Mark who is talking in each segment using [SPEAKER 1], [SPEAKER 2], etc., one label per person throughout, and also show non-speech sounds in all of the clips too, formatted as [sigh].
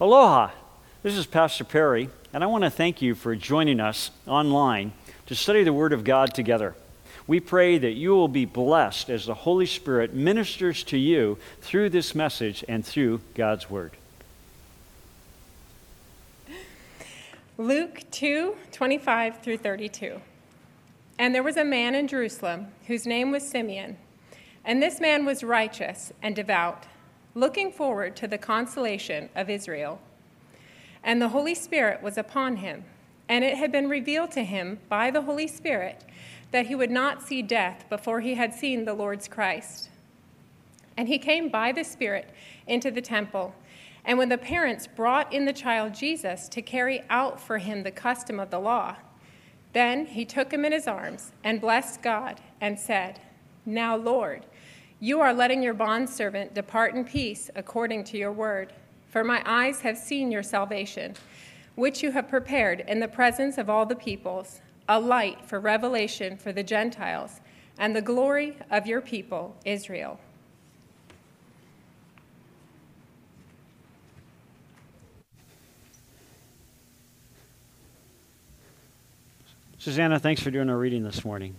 [SPEAKER 1] Aloha. This is Pastor Perry, and I want to thank you for joining us online to study the Word of God together. We pray that you will be blessed as the Holy Spirit ministers to you through this message and through God's Word.
[SPEAKER 2] Luke 2 25 through 32. And there was a man in Jerusalem whose name was Simeon. And this man was righteous and devout, looking forward to the consolation of Israel. And the Holy Spirit was upon him, and it had been revealed to him by the Holy Spirit that he would not see death before he had seen the Lord's Christ. And he came by the Spirit into the temple. And when the parents brought in the child Jesus to carry out for him the custom of the law, then he took him in his arms and blessed God and said, Now, Lord, you are letting your bondservant depart in peace according to your word. For my eyes have seen your salvation, which you have prepared in the presence of all the peoples, a light for revelation for the Gentiles, and the glory of your people, Israel.
[SPEAKER 1] Susanna, thanks for doing our reading this morning.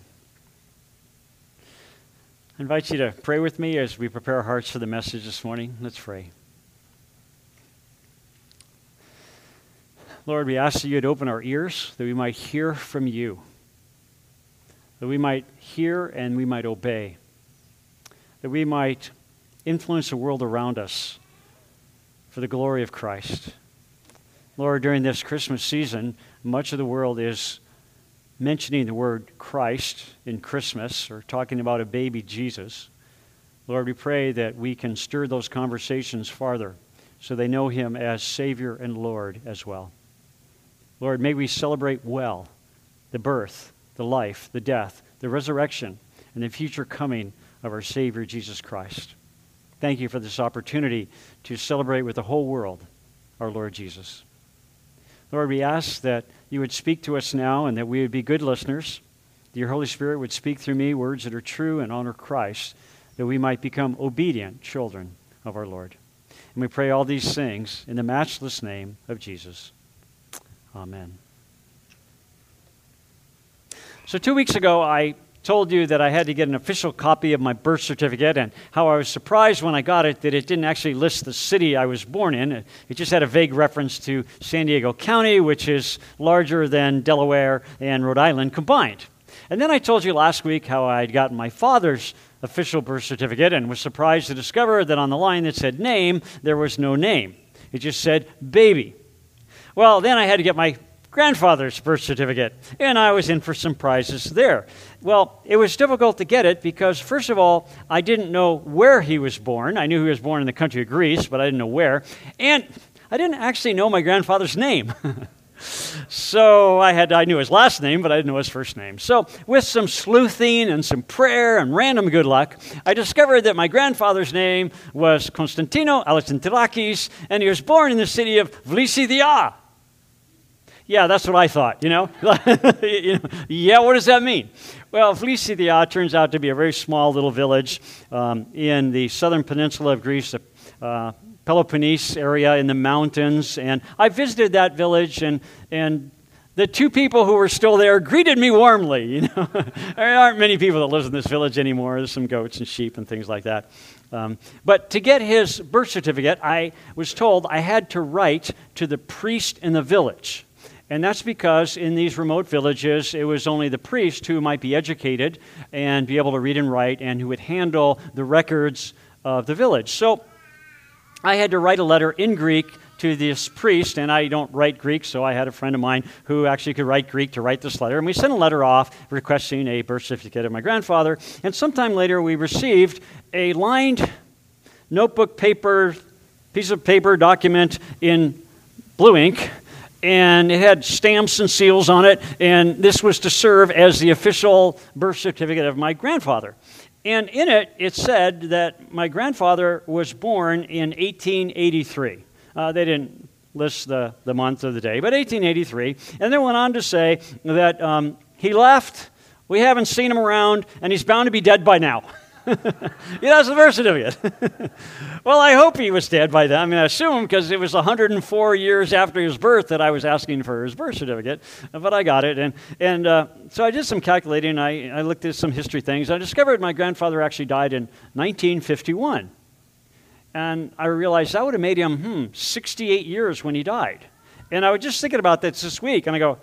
[SPEAKER 1] I invite you to pray with me as we prepare our hearts for the message this morning. Let's pray. Lord, we ask that you would open our ears that we might hear from you, that we might hear and we might obey, that we might influence the world around us for the glory of Christ. Lord, during this Christmas season, much of the world is mentioning the word Christ in Christmas or talking about a baby Jesus. Lord, we pray that we can stir those conversations farther so they know him as Savior and Lord as well. Lord, may we celebrate well the birth, the life, the death, the resurrection, and the future coming of our Savior Jesus Christ. Thank you for this opportunity to celebrate with the whole world our Lord Jesus. Lord, we ask that you would speak to us now and that we would be good listeners. That your Holy Spirit would speak through me words that are true and honor Christ, that we might become obedient children of our Lord. And we pray all these things in the matchless name of Jesus. Amen. So, two weeks ago, I told you that I had to get an official copy of my birth certificate and how I was surprised when I got it that it didn't actually list the city I was born in. It just had a vague reference to San Diego County, which is larger than Delaware and Rhode Island combined. And then I told you last week how I'd gotten my father's official birth certificate and was surprised to discover that on the line that said name, there was no name. It just said baby. Well, then I had to get my grandfather's birth certificate, and I was in for some prizes there. Well, it was difficult to get it because, first of all, I didn't know where he was born. I knew he was born in the country of Greece, but I didn't know where. And I didn't actually know my grandfather's name. [laughs] so I had I knew his last name, but I didn't know his first name. So with some sleuthing and some prayer and random good luck, I discovered that my grandfather's name was Konstantino Alexandrakis, and he was born in the city of Vlisidia. Yeah, that's what I thought, you know? [laughs] you know yeah, what does that mean? Well, Vlisidia turns out to be a very small little village um, in the southern peninsula of Greece, the uh, Peloponnese area in the mountains. And I visited that village, and, and the two people who were still there greeted me warmly. [laughs] You know, there aren't many people that live in this village anymore. There's some goats and sheep and things like that. Um, but to get his birth certificate, I was told I had to write to the priest in the village. And that's because in these remote villages, it was only the priest who might be educated and be able to read and write and who would handle the records of the village. So I had to write a letter in Greek to this priest, and I don't write Greek, so I had a friend of mine who actually could write Greek to write this letter. And we sent a letter off requesting a birth certificate of my grandfather. And sometime later, we received a lined notebook paper, piece of paper document in blue ink and it had stamps and seals on it, and this was to serve as the official birth certificate of my grandfather. And in it, it said that my grandfather was born in 1883. Uh, they didn't list the, the month of the day, but 1883. And then went on to say that um, he left, we haven't seen him around, and he's bound to be dead by now. [laughs] [laughs] he has the birth [laughs] certificate. well, I hope he was dead by then. I mean, I assume because it was 104 years after his birth that I was asking for his birth certificate, but I got it. And, and uh, so I did some calculating. I, I looked at some history things. I discovered my grandfather actually died in 1951. And I realized that would have made him, hmm, 68 years when he died. And I was just thinking about this this week, and I go,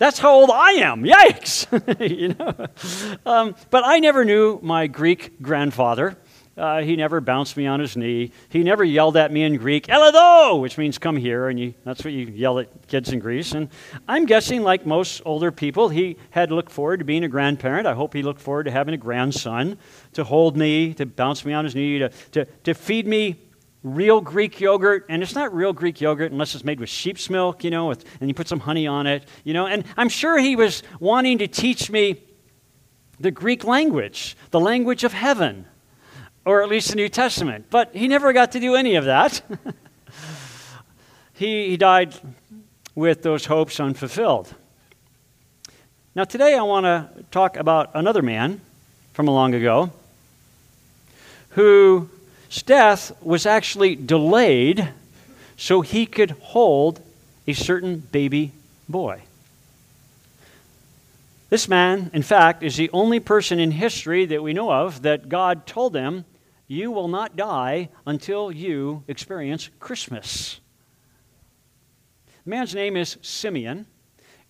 [SPEAKER 1] that's how old I am. [laughs] Yikes! [laughs] you know? Um, but I never knew my Greek grandfather. Uh, he never bounced me on his knee. He never yelled at me in Greek, Elado, which means come here, and you, that's what you yell at kids in Greece. And I'm guessing, like most older people, he had looked forward to being a grandparent. I hope he looked forward to having a grandson to hold me, to bounce me on his knee, to, to, to feed me real Greek yogurt, and it's not real Greek yogurt unless it's made with sheep's milk, you know, with, and you put some honey on it, you know. And I'm sure he was wanting to teach me the Greek language, the language of heaven, or at least the New Testament. But he never got to do any of that. [laughs] he, he died with those hopes unfulfilled. Now, today I want to talk about another man from a long ago who death was actually delayed so he could hold a certain baby boy. This man, in fact, is the only person in history that we know of that God told them, You will not die until you experience Christmas. The man's name is Simeon,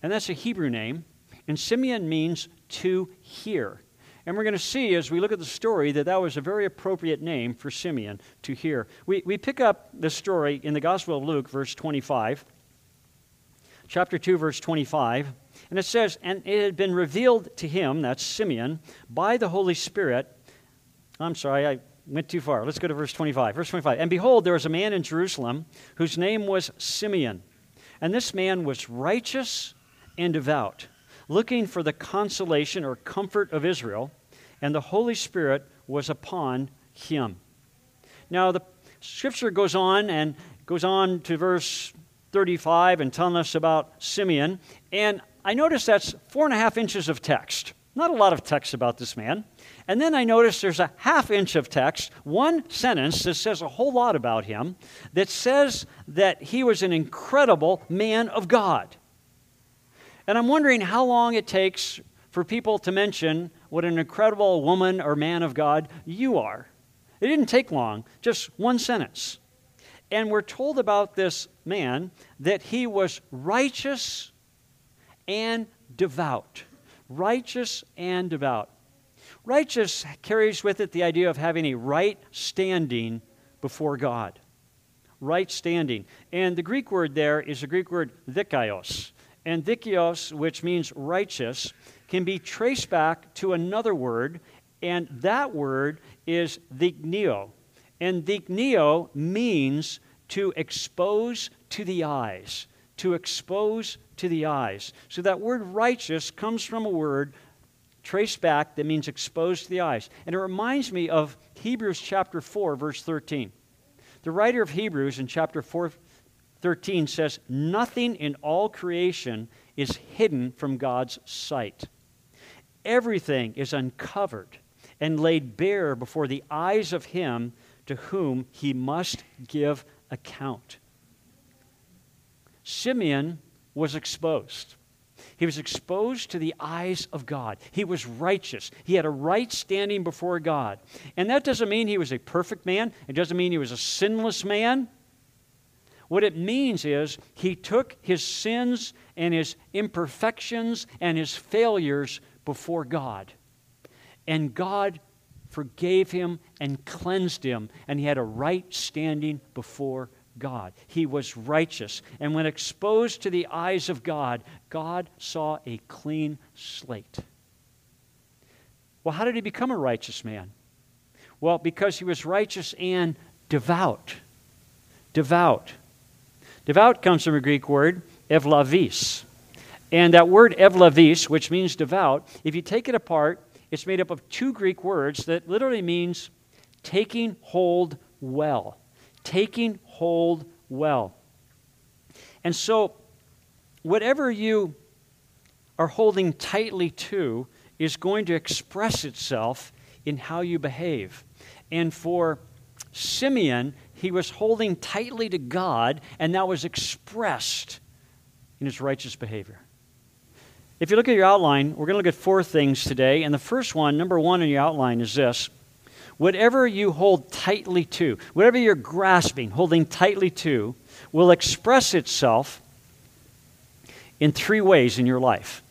[SPEAKER 1] and that's a Hebrew name, and Simeon means to hear. And we're going to see as we look at the story that that was a very appropriate name for Simeon to hear. We, we pick up the story in the Gospel of Luke, verse 25, chapter 2, verse 25. And it says, And it had been revealed to him, that's Simeon, by the Holy Spirit. I'm sorry, I went too far. Let's go to verse 25. Verse 25. And behold, there was a man in Jerusalem whose name was Simeon. And this man was righteous and devout looking for the consolation or comfort of Israel, and the Holy Spirit was upon him. Now, the scripture goes on and goes on to verse 35 and telling us about Simeon, and I notice that's four and a half inches of text. Not a lot of text about this man. And then I notice there's a half inch of text, one sentence that says a whole lot about him, that says that he was an incredible man of God. And I'm wondering how long it takes for people to mention what an incredible woman or man of God you are. It didn't take long, just one sentence. And we're told about this man that he was righteous and devout. Righteous and devout. Righteous carries with it the idea of having a right standing before God. Right standing. And the Greek word there is the Greek word dikaios. And dikaios, which means righteous, can be traced back to another word, and that word is dignio. And dignio means to expose to the eyes. To expose to the eyes. So that word righteous comes from a word traced back that means exposed to the eyes. And it reminds me of Hebrews chapter 4, verse 13. The writer of Hebrews in chapter 4, 13 says, Nothing in all creation is hidden from God's sight. Everything is uncovered and laid bare before the eyes of Him to whom He must give account. Simeon was exposed. He was exposed to the eyes of God. He was righteous. He had a right standing before God. And that doesn't mean he was a perfect man, it doesn't mean he was a sinless man. What it means is he took his sins and his imperfections and his failures before God. And God forgave him and cleansed him, and he had a right standing before God. He was righteous. And when exposed to the eyes of God, God saw a clean slate. Well, how did he become a righteous man? Well, because he was righteous and devout. Devout. Devout comes from a Greek word, evlavis. And that word evlavis, which means devout, if you take it apart, it's made up of two Greek words that literally means taking hold well. Taking hold well. And so, whatever you are holding tightly to is going to express itself in how you behave. And for Simeon, he was holding tightly to God, and that was expressed in his righteous behavior. If you look at your outline, we're going to look at four things today. And the first one, number one in your outline, is this whatever you hold tightly to, whatever you're grasping, holding tightly to, will express itself in three ways in your life.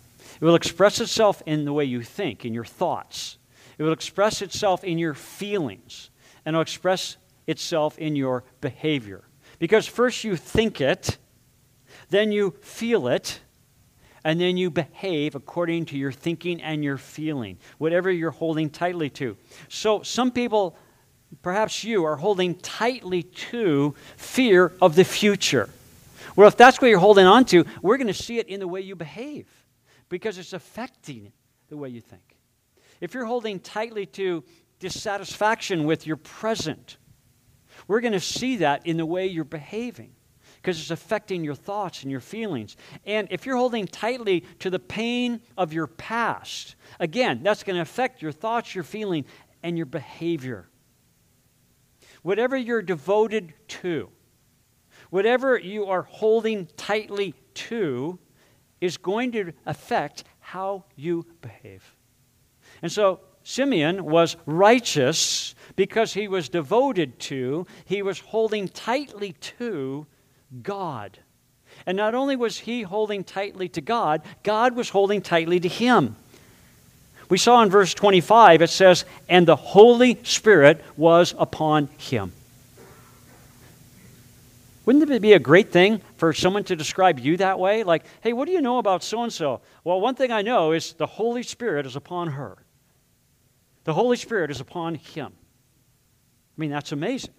[SPEAKER 1] It will express itself in the way you think, in your thoughts. It will express itself in your feelings. And it will express itself in your behavior. Because first you think it, then you feel it, and then you behave according to your thinking and your feeling, whatever you're holding tightly to. So, some people, perhaps you, are holding tightly to fear of the future. Well, if that's what you're holding on to, we're going to see it in the way you behave because it's affecting the way you think. If you're holding tightly to dissatisfaction with your present, we're going to see that in the way you're behaving because it's affecting your thoughts and your feelings. And if you're holding tightly to the pain of your past, again, that's going to affect your thoughts, your feeling, and your behavior. Whatever you're devoted to, whatever you are holding tightly to, is going to affect how you behave. And so Simeon was righteous because he was devoted to, he was holding tightly to God. And not only was he holding tightly to God, God was holding tightly to him. We saw in verse 25, it says, And the Holy Spirit was upon him. Wouldn't it be a great thing for someone to describe you that way? Like, hey, what do you know about so and so? Well, one thing I know is the Holy Spirit is upon her, the Holy Spirit is upon him. I mean, that's amazing.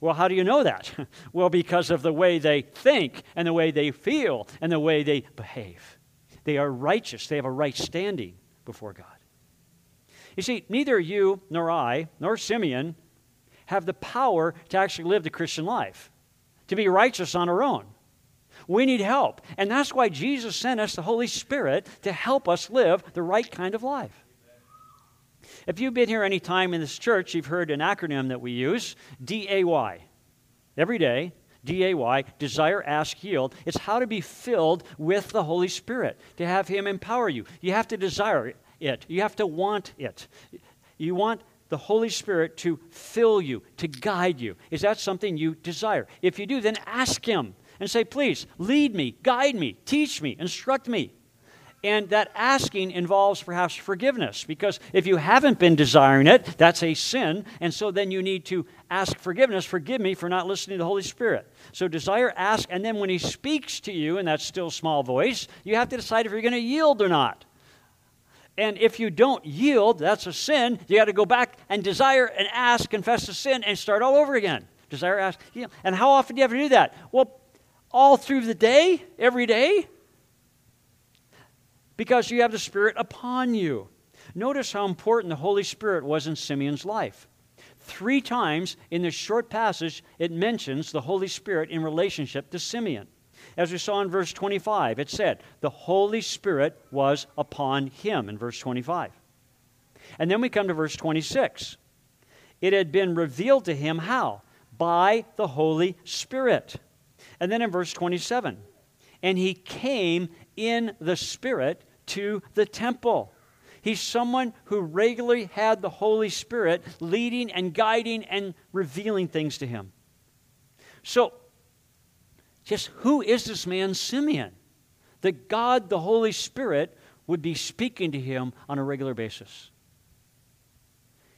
[SPEAKER 1] Well, how do you know that? [laughs] well, because of the way they think and the way they feel and the way they behave. They are righteous, they have a right standing before God. You see, neither you nor I nor Simeon have the power to actually live the Christian life, to be righteous on our own. We need help. And that's why Jesus sent us the Holy Spirit to help us live the right kind of life. If you've been here any time in this church, you've heard an acronym that we use DAY. Every day, DAY, desire, ask, yield. It's how to be filled with the Holy Spirit, to have Him empower you. You have to desire it, you have to want it. You want the Holy Spirit to fill you, to guide you. Is that something you desire? If you do, then ask Him and say, Please, lead me, guide me, teach me, instruct me. And that asking involves perhaps forgiveness because if you haven't been desiring it, that's a sin. And so then you need to ask forgiveness. Forgive me for not listening to the Holy Spirit. So desire, ask, and then when He speaks to you in that still small voice, you have to decide if you're going to yield or not. And if you don't yield, that's a sin. You got to go back and desire and ask, confess the sin, and start all over again. Desire, ask, yield. And how often do you have to do that? Well, all through the day, every day because you have the Spirit upon you. Notice how important the Holy Spirit was in Simeon's life. Three times in this short passage, it mentions the Holy Spirit in relationship to Simeon. As we saw in verse 25, it said, The Holy Spirit was upon him in verse 25. And then we come to verse 26. It had been revealed to him how? By the Holy Spirit. And then in verse 27, and he came in the Spirit to the temple. He's someone who regularly had the Holy Spirit leading and guiding and revealing things to him. So, just who is this man, Simeon? That God, the Holy Spirit, would be speaking to him on a regular basis.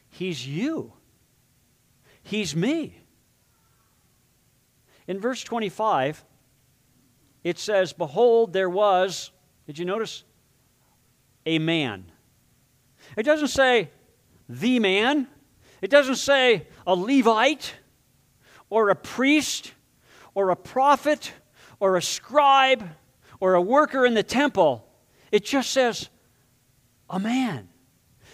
[SPEAKER 1] He's you, He's me. In verse 25, it says, Behold, there was, did you notice? A man. It doesn't say the man, it doesn't say a Levite or a priest or a prophet or a scribe or a worker in the temple. It just says a man.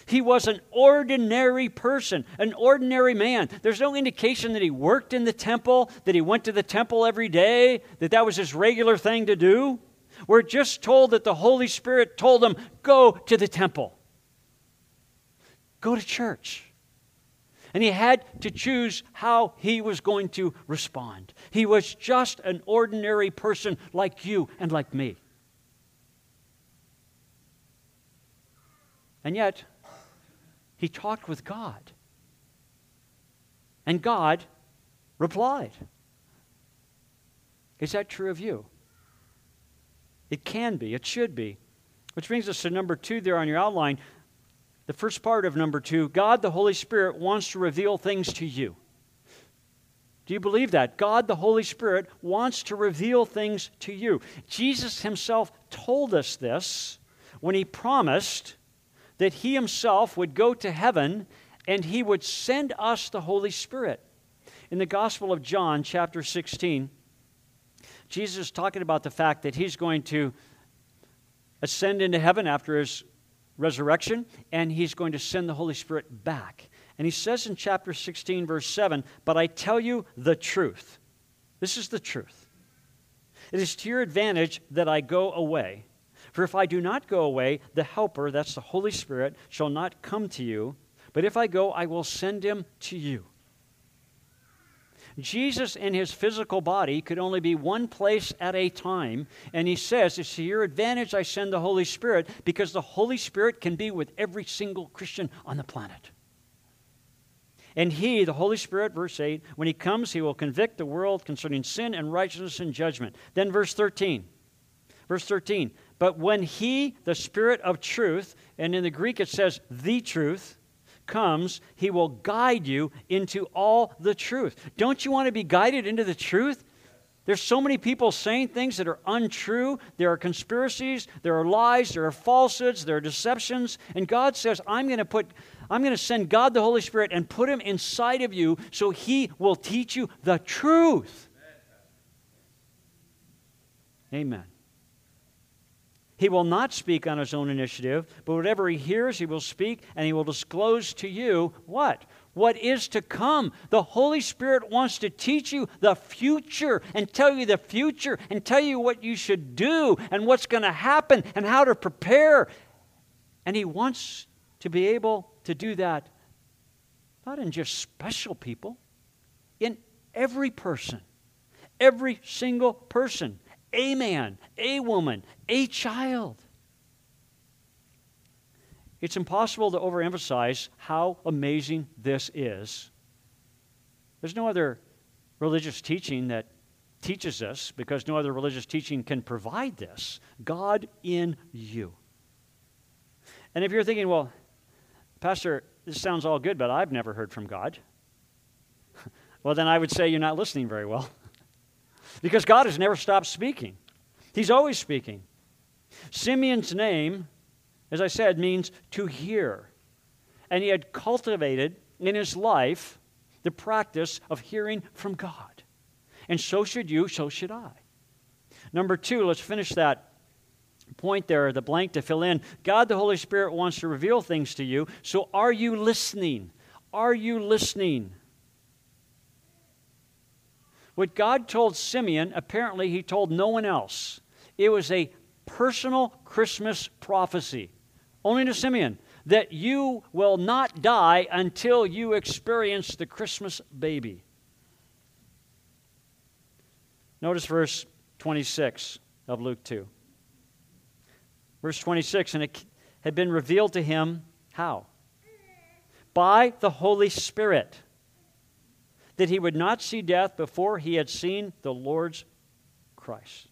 [SPEAKER 1] He was an ordinary person, an ordinary man. There's no indication that he worked in the temple, that he went to the temple every day, that that was his regular thing to do. We're just told that the Holy Spirit told him, Go to the temple. go to church. And he had to choose how he was going to respond. He was just an ordinary person like you and like me. And yet, he talked with God. And God replied. Is that true of you? It can be, it should be. Which brings us to number two there on your outline. The first part of number two God, the Holy Spirit, wants to reveal things to you. Do you believe that? God, the Holy Spirit, wants to reveal things to you. Jesus himself told us this when he promised that he himself would go to heaven and he would send us the Holy Spirit. In the Gospel of John, chapter 16, Jesus is talking about the fact that he's going to ascend into heaven after his resurrection, and he's going to send the Holy Spirit back. And he says in chapter 16, verse 7, But I tell you the truth. This is the truth. It is to your advantage that I go away. For if I do not go away, the Helper, that's the Holy Spirit, shall not come to you. But if I go, I will send him to you. Jesus in his physical body could only be one place at a time. And he says, It's to your advantage I send the Holy Spirit because the Holy Spirit can be with every single Christian on the planet. And he, the Holy Spirit, verse 8, when he comes, he will convict the world concerning sin and righteousness and judgment. Then verse 13. Verse 13. But when he, the Spirit of truth, and in the Greek it says the truth, comes, he will guide you into all the truth. Don't you want to be guided into the truth? There's so many people saying things that are untrue. There are conspiracies, there are lies, there are falsehoods, there are deceptions. And God says, I'm going to put I'm going to send God the Holy Spirit and put him inside of you so he will teach you the truth. Amen. He will not speak on his own initiative, but whatever he hears, he will speak, and he will disclose to you what? What is to come. The Holy Spirit wants to teach you the future and tell you the future and tell you what you should do and what's going to happen and how to prepare. And he wants to be able to do that not in just special people, in every person, every single person a man, a woman, a child. It's impossible to overemphasize how amazing this is. There's no other religious teaching that teaches us because no other religious teaching can provide this. God in you. And if you're thinking, well, Pastor, this sounds all good, but I've never heard from God. [laughs] well, then I would say you're not listening very well. Because God has never stopped speaking, He's always speaking. Simeon's name, as I said, means to hear. And he had cultivated in his life the practice of hearing from God. And so should you, so should I. Number two, let's finish that point there, the blank to fill in. God, the Holy Spirit, wants to reveal things to you. So are you listening? Are you listening? What God told Simeon, apparently, he told no one else. It was a personal Christmas prophecy, only to Simeon, that you will not die until you experience the Christmas baby. Notice verse 26 of Luke 2. Verse 26 And it had been revealed to him how? By the Holy Spirit that he would not see death before he had seen the Lord's Christ.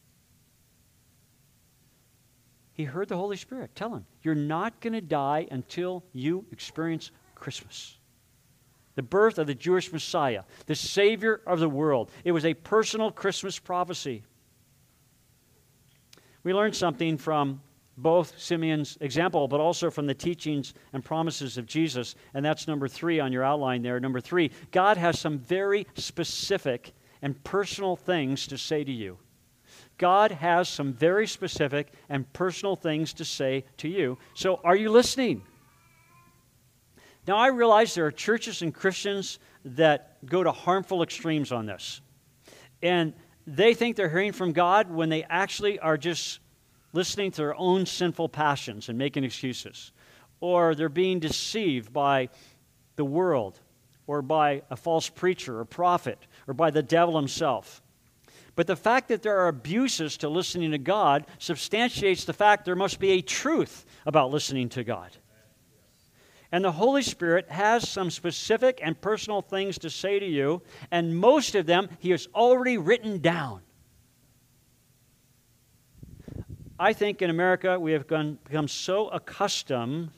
[SPEAKER 1] He heard the Holy Spirit tell him, You're not going to die until you experience Christmas. The birth of the Jewish Messiah, the Savior of the world. It was a personal Christmas prophecy. We learned something from both Simeon's example, but also from the teachings and promises of Jesus. And that's number three on your outline there. Number three, God has some very specific and personal things to say to you. God has some very specific and personal things to say to you. So, are you listening? Now, I realize there are churches and Christians that go to harmful extremes on this. And they think they're hearing from God when they actually are just listening to their own sinful passions and making excuses. or they're being deceived by the world or by a false preacher or prophet or by the devil himself. But the fact that there are abuses to listening to God substantiates the fact there must be a truth about listening to God. And the Holy Spirit has some specific and personal things to say to you, and most of them He has already written down. I think in America we have become so accustomed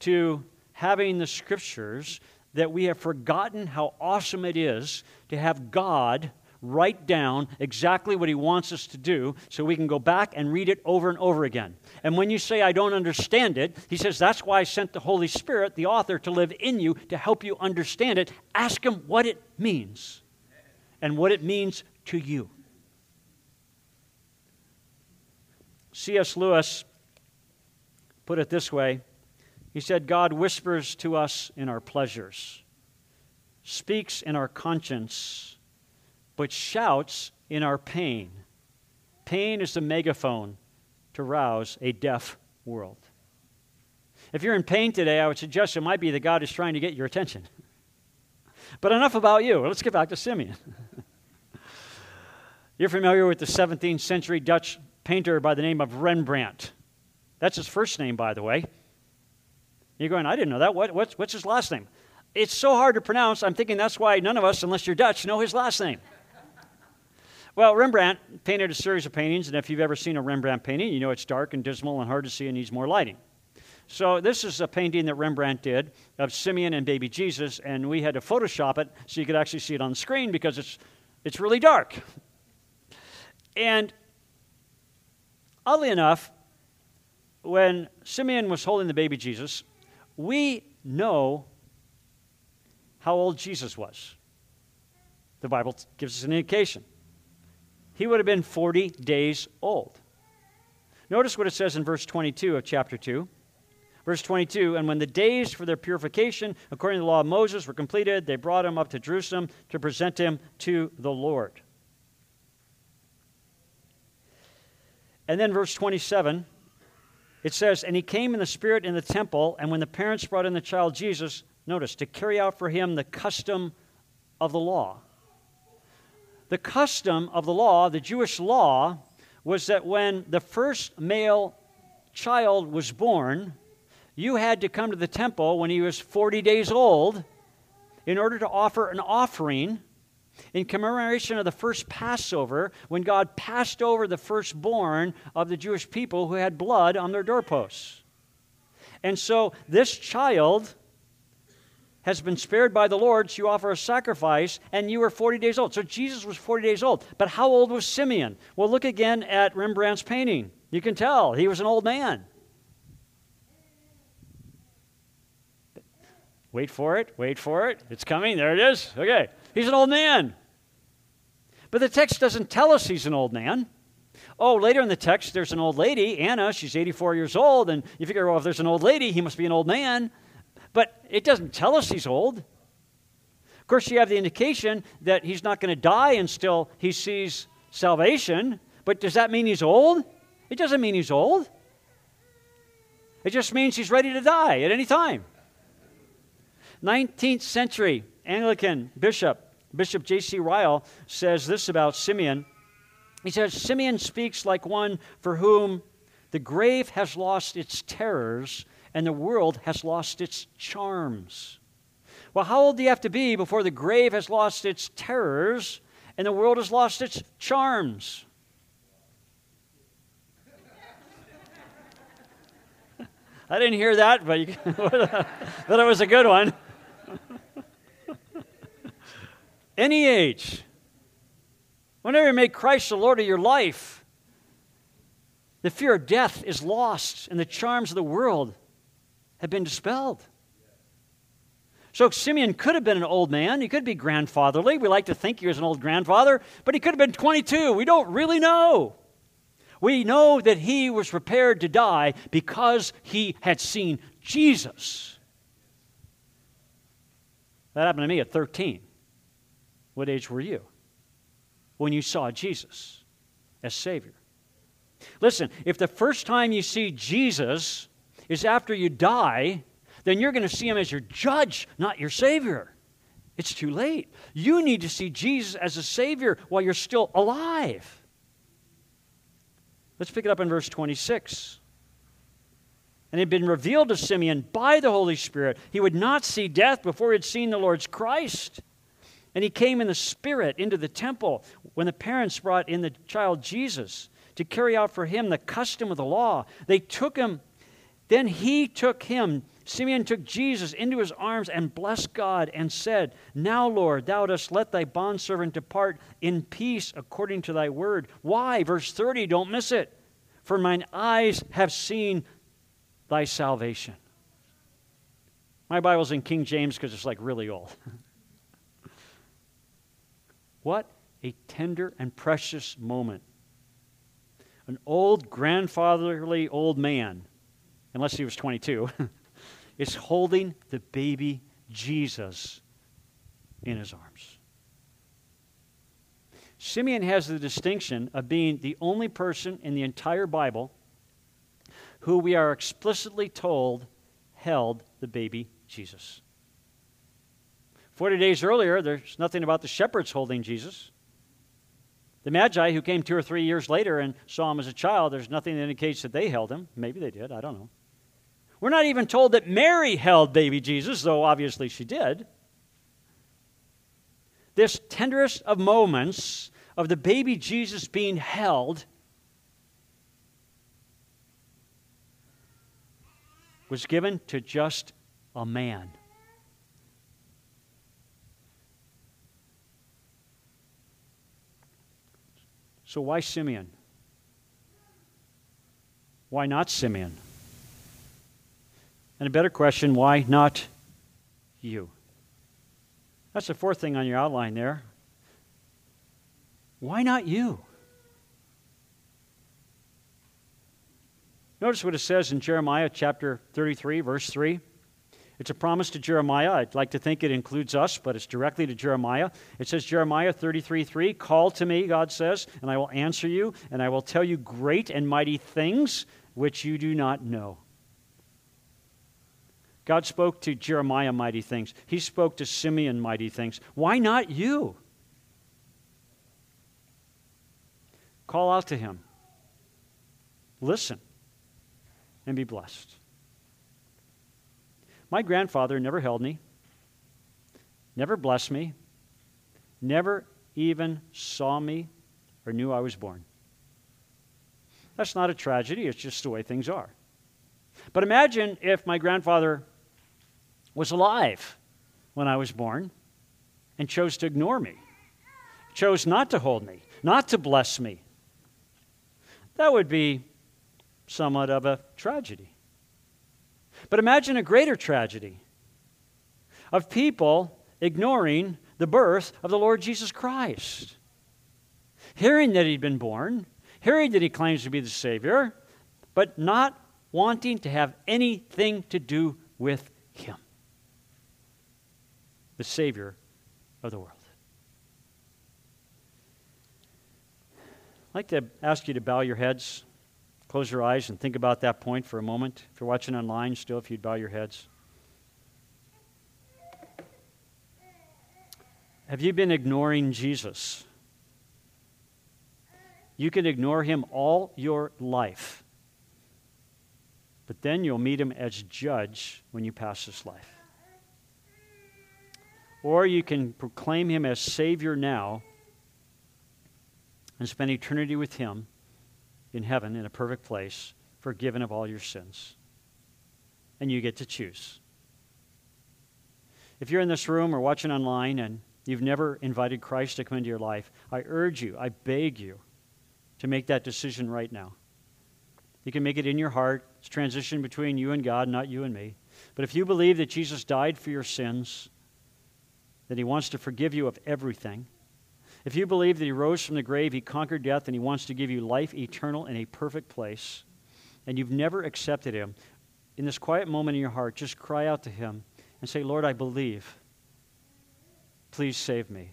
[SPEAKER 1] to having the scriptures that we have forgotten how awesome it is to have God write down exactly what He wants us to do so we can go back and read it over and over again. And when you say, I don't understand it, He says, That's why I sent the Holy Spirit, the author, to live in you to help you understand it. Ask Him what it means and what it means to you. C.S. Lewis put it this way He said, God whispers to us in our pleasures, speaks in our conscience but shouts in our pain. Pain is the megaphone to rouse a deaf world. If you're in pain today, I would suggest it might be that God is trying to get your attention. [laughs] But enough about you. Let's get back to Simeon. [laughs] you're familiar with the 17th century Dutch painter by the name of Rembrandt. That's his first name, by the way. You're going, I didn't know that. What, what's, what's his last name? It's so hard to pronounce. I'm thinking that's why none of us, unless you're Dutch, know his last name. Well, Rembrandt painted a series of paintings, and if you've ever seen a Rembrandt painting, you know it's dark and dismal and hard to see and needs more lighting. So, this is a painting that Rembrandt did of Simeon and baby Jesus, and we had to Photoshop it so you could actually see it on the screen because it's, it's really dark. And oddly enough, when Simeon was holding the baby Jesus, we know how old Jesus was. The Bible gives us an indication he would have been 40 days old. Notice what it says in verse 22 of chapter 2. Verse 22 And when the days for their purification, according to the law of Moses, were completed, they brought him up to Jerusalem to present him to the Lord. And then verse 27, it says, And he came in the Spirit in the temple, and when the parents brought in the child Jesus, notice, to carry out for him the custom of the law. The custom of the law, the Jewish law, was that when the first male child was born, you had to come to the temple when he was 40 days old in order to offer an offering in commemoration of the first Passover when God passed over the firstborn of the Jewish people who had blood on their doorposts. And so this child has been spared by the Lord, so you offer a sacrifice, and you were 40 days old. So Jesus was 40 days old. But how old was Simeon? Well, look again at Rembrandt's painting. You can tell he was an old man. Wait for it, wait for it. It's coming. There it is. Okay. He's an old man. But the text doesn't tell us he's an old man. Oh, later in the text, there's an old lady, Anna. She's 84 years old. And you figure, well, if there's an old lady, he must be an old man. But it doesn't tell us he's old. Of course, you have the indication that he's not going to die until he sees salvation. But does that mean he's old? It doesn't mean he's old. It just means he's ready to die at any time. 19th century Anglican bishop, Bishop J.C. Ryle, says this about Simeon. He says, Simeon speaks like one for whom the grave has lost its terrors and the world has lost its charms. Well, how old do you have to be before the grave has lost its terrors and the world has lost its charms? [laughs] I didn't hear that, but, you, [laughs] but it was a good one. Any age. Whenever you make Christ the Lord of your life, the fear of death is lost and the charms of the world have been dispelled. So Simeon could have been an old man. He could be grandfatherly. We like to think he was an old grandfather, but he could have been 22. We don't really know. We know that he was prepared to die because he had seen Jesus. That happened to me at 13. What age were you when you saw Jesus as Savior? Listen, if the first time you see Jesus is after you die, then you're going to see him as your judge, not your savior. It's too late. You need to see Jesus as a savior while you're still alive. Let's pick it up in verse 26. And it had been revealed to Simeon by the Holy Spirit he would not see death before he had seen the Lord's Christ. And he came in the Spirit into the temple when the parents brought in the child Jesus to carry out for him the custom of the law. They took him, then he took him. Simeon took Jesus into his arms and blessed God and said, Now, Lord, thou dost let thy bondservant depart in peace according to thy word. Why? Verse 30, don't miss it. For mine eyes have seen thy salvation. My Bible's in King James because it's like really old. [laughs] What a tender and precious moment. An old, grandfatherly old man, unless he was 22, [laughs] is holding the baby Jesus in his arms. Simeon has the distinction of being the only person in the entire Bible who we are explicitly told held the baby Jesus. 40 days earlier, there's nothing about the shepherds holding Jesus. The Magi, who came two or three years later and saw him as a child, there's nothing that indicates that they held him. Maybe they did, I don't know. We're not even told that Mary held baby Jesus, though obviously she did. This tenderest of moments of the baby Jesus being held was given to just a man. So, why Simeon? Why not Simeon? And a better question, why not you? That's the fourth thing on your outline there. Why not you? Notice what it says in Jeremiah chapter 33, verse 3. It's a promise to Jeremiah. I'd like to think it includes us, but it's directly to Jeremiah. It says, Jeremiah 33 3, Call to me, God says, and I will answer you, and I will tell you great and mighty things which you do not know. God spoke to Jeremiah mighty things. He spoke to Simeon mighty things. Why not you? Call out to him. Listen and be blessed. My grandfather never held me, never blessed me, never even saw me or knew I was born. That's not a tragedy, it's just the way things are. But imagine if my grandfather was alive when I was born and chose to ignore me, chose not to hold me, not to bless me. That would be somewhat of a tragedy. But imagine a greater tragedy of people ignoring the birth of the Lord Jesus Christ. Hearing that he'd been born, hearing that he claims to be the Savior, but not wanting to have anything to do with him, the Savior of the world. I'd like to ask you to bow your heads. Close your eyes and think about that point for a moment. If you're watching online still, if you'd bow your heads. Have you been ignoring Jesus? You can ignore him all your life, but then you'll meet him as judge when you pass this life. Or you can proclaim him as Savior now and spend eternity with him in heaven in a perfect place, forgiven of all your sins. And you get to choose. If you're in this room or watching online and you've never invited Christ to come into your life, I urge you, I beg you to make that decision right now. You can make it in your heart. It's transition between you and God, not you and me. But if you believe that Jesus died for your sins, that he wants to forgive you of everything, if you believe that he rose from the grave, he conquered death, and he wants to give you life eternal in a perfect place, and you've never accepted him, in this quiet moment in your heart, just cry out to him and say, Lord, I believe. Please save me.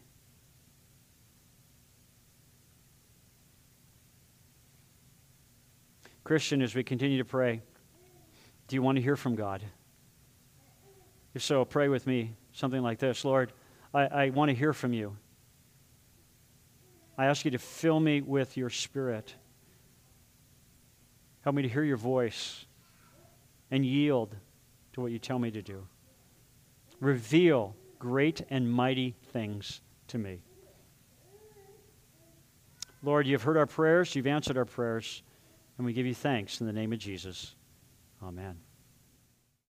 [SPEAKER 1] Christian, as we continue to pray, Do you want to hear from God? If so, pray with me something like this Lord, I, I want to hear from you. I ask you to fill me with your spirit. Help me to hear your voice and yield to what you tell me to do. Reveal great and mighty things to me. Lord, you've heard our prayers, you've answered our prayers, and we give you thanks in the name of Jesus. Amen.